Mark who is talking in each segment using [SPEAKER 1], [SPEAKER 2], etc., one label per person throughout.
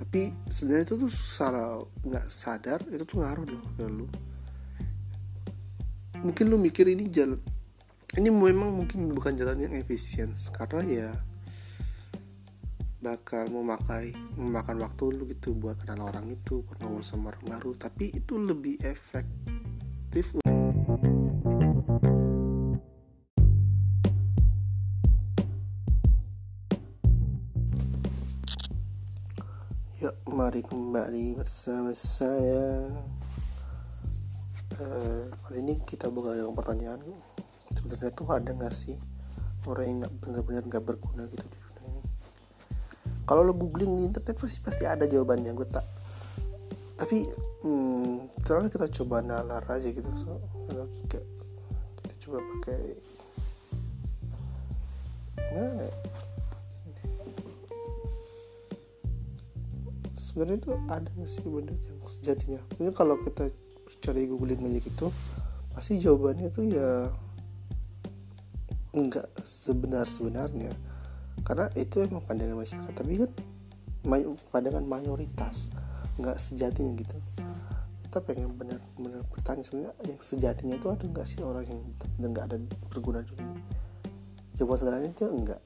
[SPEAKER 1] tapi sebenarnya itu tuh secara nggak sadar itu tuh ngaruh loh ke lu. Mungkin lu mikir ini jalan ini memang mungkin bukan jalan yang efisien karena ya bakal memakai memakan waktu lu gitu buat kenal orang itu buat sama orang baru. Tapi itu lebih efektif mari kembali bersama saya uh, Kali ini kita buka dengan pertanyaan Sebenarnya tuh ada gak sih Orang yang gak benar-benar gak berguna gitu di dunia ini? Kalau lo googling di internet pasti pasti ada jawabannya Gue tak Tapi hmm, Terlalu kita coba nalar aja gitu so, kita coba pakai sebenarnya itu ada sih bener yang sejatinya? Mungkin kalau kita cari googling aja gitu pasti jawabannya tuh ya enggak sebenar sebenarnya karena itu emang pandangan masyarakat. Tapi kan may pandangan mayoritas nggak sejatinya gitu. Kita pengen benar-benar bertanya. Sebenarnya yang sejatinya itu ada nggak sih orang yang nggak ada berguna dulu jawaban sederhananya itu enggak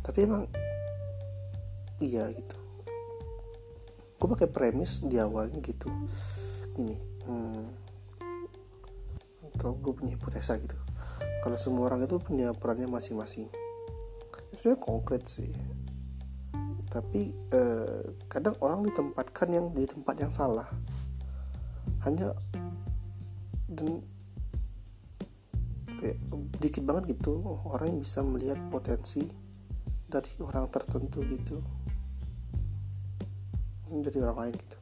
[SPEAKER 1] tapi emang iya gitu gue pakai premis di awalnya gitu. Ini hmm, atau gue punya hipotesa gitu. Kalau semua orang itu punya perannya masing-masing. Sebenarnya konkret sih. Tapi eh, kadang orang ditempatkan yang di tempat yang salah. Hanya dan kayak, dikit banget gitu orang yang bisa melihat potensi dari orang tertentu gitu menjadi orang lain gitu.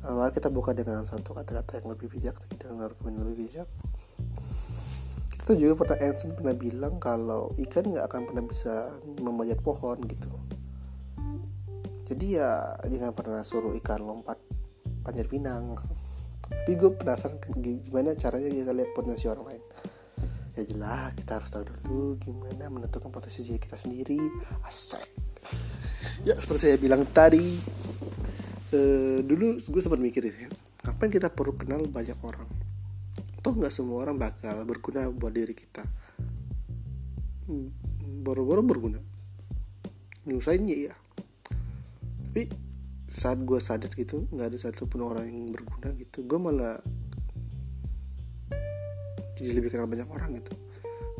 [SPEAKER 1] Uh, mari kita buka dengan satu kata-kata yang lebih bijak dengan argumen lebih bijak. Kita juga pernah Einstein pernah bilang kalau ikan nggak akan pernah bisa memanjat pohon gitu. Jadi ya jangan pernah suruh ikan lompat panjat pinang. Tapi gue penasaran gimana caranya kita lihat potensi orang lain. Ya jelas kita harus tahu dulu gimana menentukan potensi diri kita sendiri. Asik ya seperti saya bilang tadi uh, dulu gue sempat mikir ya ngapain kita perlu kenal banyak orang? Toh nggak semua orang bakal berguna buat diri kita. Baru-baru berguna. Nyusahinnya ya tapi saat gue sadar gitu nggak ada satupun orang yang berguna gitu gue malah jadi lebih kenal banyak orang gitu.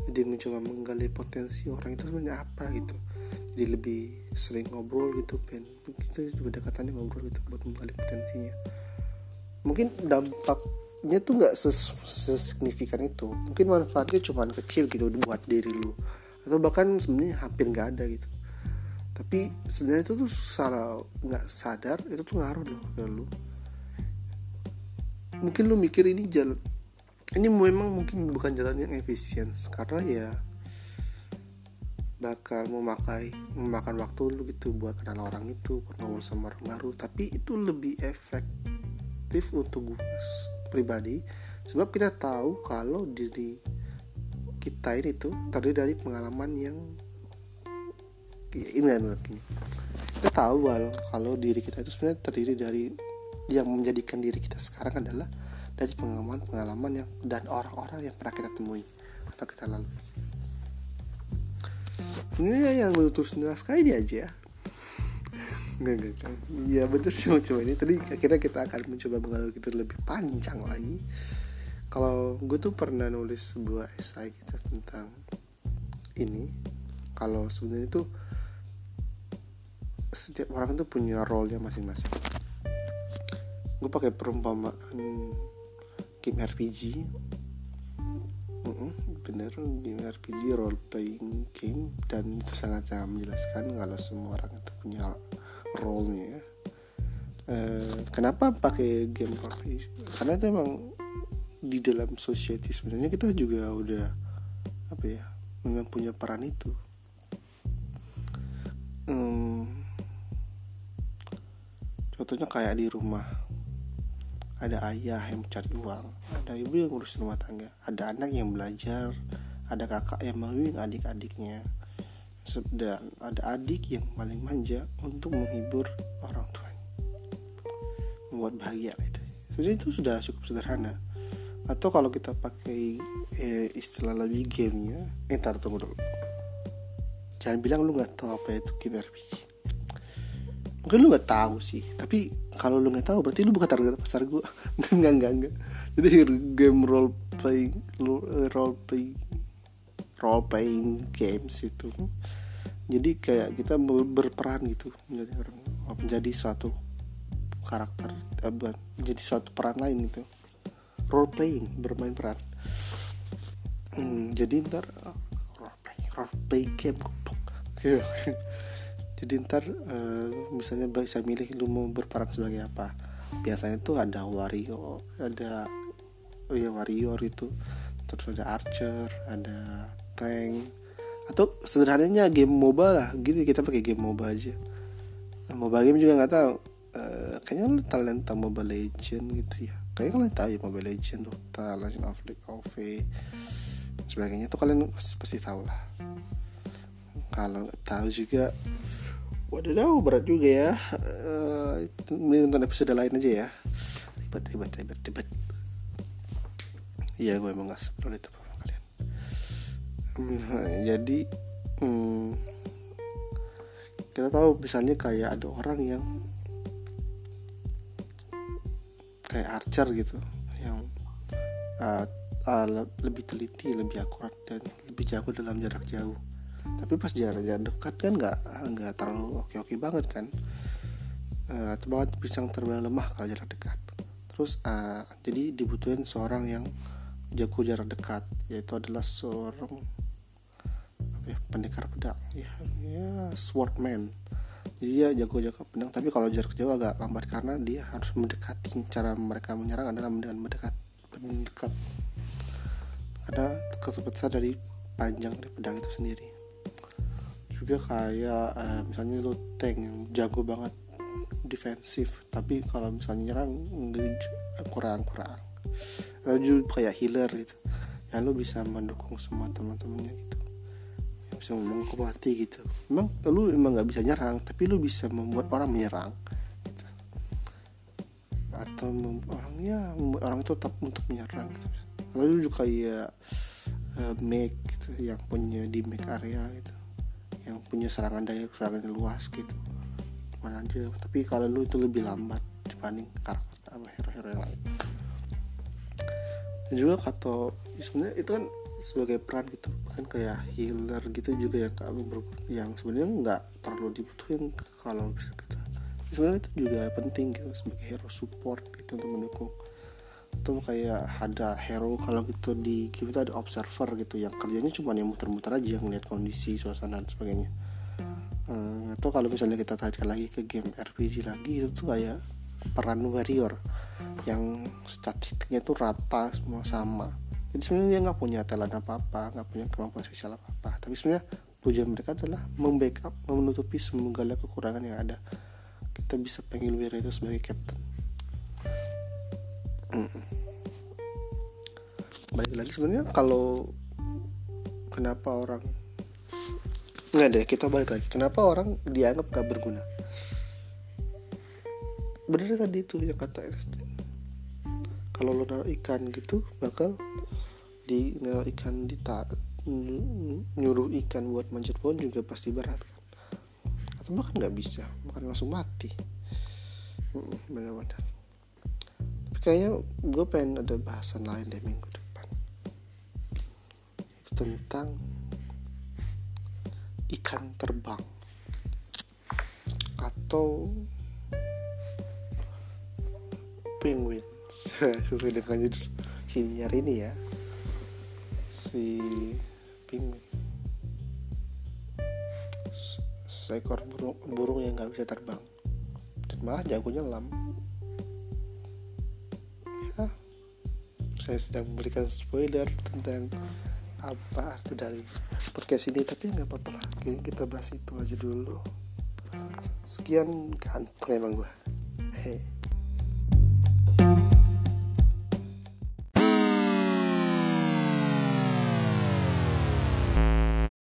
[SPEAKER 1] Jadi mencoba menggali potensi orang itu sebenarnya apa gitu. Jadi lebih sering ngobrol gitu pen kita berdekatannya ngobrol gitu buat menggali potensinya. Mungkin dampaknya tuh nggak ses sesignifikan itu. Mungkin manfaatnya cuma kecil gitu buat diri lu. Atau bahkan sebenarnya hampir nggak ada gitu. Tapi sebenarnya itu tuh secara nggak sadar itu tuh ngaruh loh ke lu. Mungkin lu mikir ini jalan ini memang mungkin bukan jalan yang efisien. Karena ya bakal memakai memakan waktu lu gitu buat kenal orang itu buat ngobrol sama orang baru. Tapi itu lebih efektif untuk gue pribadi. Sebab kita tahu kalau diri kita ini tuh terdiri dari pengalaman yang ya, ini kan kita tahu kalau kalau diri kita itu sebenarnya terdiri dari yang menjadikan diri kita sekarang adalah dari pengalaman-pengalaman yang dan orang-orang yang pernah kita temui atau kita lalui ini yang menutup naskah ini aja. Enggak, enggak, enggak. Ya bener sih mau coba ini. Tadi akhirnya kita akan mencoba mengalur itu lebih panjang lagi. Kalau gue tuh pernah nulis sebuah esai gitu tentang ini. Kalau sebenarnya itu Setiap orang tuh punya role-nya masing-masing. Gue pakai perumpamaan game RPG bener di RPG role playing game dan itu sangat sangat menjelaskan kalau semua orang itu punya role nya e, kenapa pakai game role play karena itu emang di dalam society sebenarnya kita juga udah apa ya memang punya peran itu. Hmm, contohnya kayak di rumah ada ayah yang mencari uang ada ibu yang ngurus rumah tangga ada anak yang belajar ada kakak yang membimbing adik-adiknya. Dan ada adik yang paling manja untuk menghibur orang tuanya. Membuat bahagia gitu sebenarnya itu sudah cukup sederhana. Atau kalau kita pakai eh, istilah lagi gamenya eh tunggu dulu. Jangan bilang lu nggak tahu apa itu game RPG mungkin lu nggak tahu sih. Tapi kalau lu nggak tahu berarti lu bukan target pasar gua. Enggak enggak enggak jadi game role playing role play role playing games itu. Jadi kayak kita berperan gitu menjadi orang menjadi suatu karakter eh, bukan menjadi suatu peran lain gitu. Role playing bermain peran. Hmm, jadi ntar role playing role play game jadi ntar uh, misalnya bisa milih lu mau berperan sebagai apa. Biasanya tuh ada warrior ada ya warrior itu terus ada archer ada tank. Atau sederhananya game MOBA lah. Gitu kita pakai game MOBA aja. Nah, MOBA game juga nggak tahu. Uh, kayaknya lu talenta MOBA Legend gitu ya. Kayaknya kalian tahu ya MOBA Legend Dota Legend of League of sebagainya tuh kalian pasti, tahu lah. Kalau tahu juga Waduh, berat juga ya. Uh, nonton episode lain aja ya. Ribet, ribet, ribet, ribet. Iya, gue emang gak sebelum itu sama kalian. Hmm, jadi, hmm, kita tahu misalnya kayak ada orang yang kayak archer gitu, yang uh, uh, lebih teliti, lebih akurat dan lebih jago dalam jarak jauh tapi pas jarak-jarak dekat kan nggak nggak terlalu oke-oke banget kan. Uh, banget pisang terbilang lemah kalau jarak dekat. Terus uh, jadi dibutuhin seorang yang jago jarak dekat yaitu adalah seorang ya, pendekar pedang. Ya, ya swordman. Jadi dia jago jago pedang tapi kalau jarak jauh agak lambat karena dia harus mendekati cara mereka menyerang adalah dengan mendekat mendekat. Ada keterbatasan dari panjang dari pedang itu sendiri juga kayak uh, misalnya lo tank yang jago banget defensif tapi kalau misalnya nyerang kurang kurang atau juga kayak healer gitu. Ya lo bisa mendukung semua teman-temannya gitu. Ya, bisa mengobati gitu. Emang lo emang nggak bisa nyerang tapi lo bisa membuat orang menyerang gitu. atau orangnya membuat orang itu tetap untuk menyerang gitu. lalu juga kayak uh, make gitu yang punya di make area gitu yang punya serangan daya serangan luas gitu. Mana aja. Tapi kalau lu itu lebih lambat dibanding karakter apa hero-hero yang lain. Dan juga kata sebenarnya itu kan sebagai peran gitu. Kan kayak healer gitu juga yang kami ber, yang sebenarnya nggak terlalu dibutuhin kalau bisa kita. Sebenarnya itu juga penting gitu sebagai hero support gitu untuk mendukung itu kayak ada hero kalau gitu di itu ada observer gitu yang kerjanya cuma yang muter-muter aja ngeliat kondisi suasana dan sebagainya. Hmm, atau kalau misalnya kita tarik lagi ke game RPG lagi itu tuh kayak peran warrior yang statistiknya tuh rata semua sama. Jadi sebenarnya dia nggak punya talent apa apa nggak punya kemampuan spesial apa apa tapi sebenarnya tujuan mereka adalah membackup menutupi segala kekurangan yang ada. Kita bisa panggil warrior itu sebagai captain hmm. balik lagi sebenarnya kalau kenapa orang nggak deh kita balik lagi. Kenapa orang dianggap gak berguna? Bener tadi itu yang kata Einstein kalau lo naruh ikan gitu bakal di naruh ikan di ta nyuruh ikan buat manjat pohon juga pasti berat kan? Atau bahkan nggak bisa bahkan langsung mati. Benar-benar kayaknya gue pengen ada bahasan lain deh minggu depan. Tentang ikan terbang. Atau penguin. Sesuai dengan judul sini hari ini ya. Si penguin. Seekor burung, burung yang nggak bisa terbang. Dan malah jagonya lam saya sedang memberikan spoiler tentang apa arti dari podcast ini tapi nggak apa-apa lah. Kita bahas itu aja dulu. Sekian ganteng emang gue hehe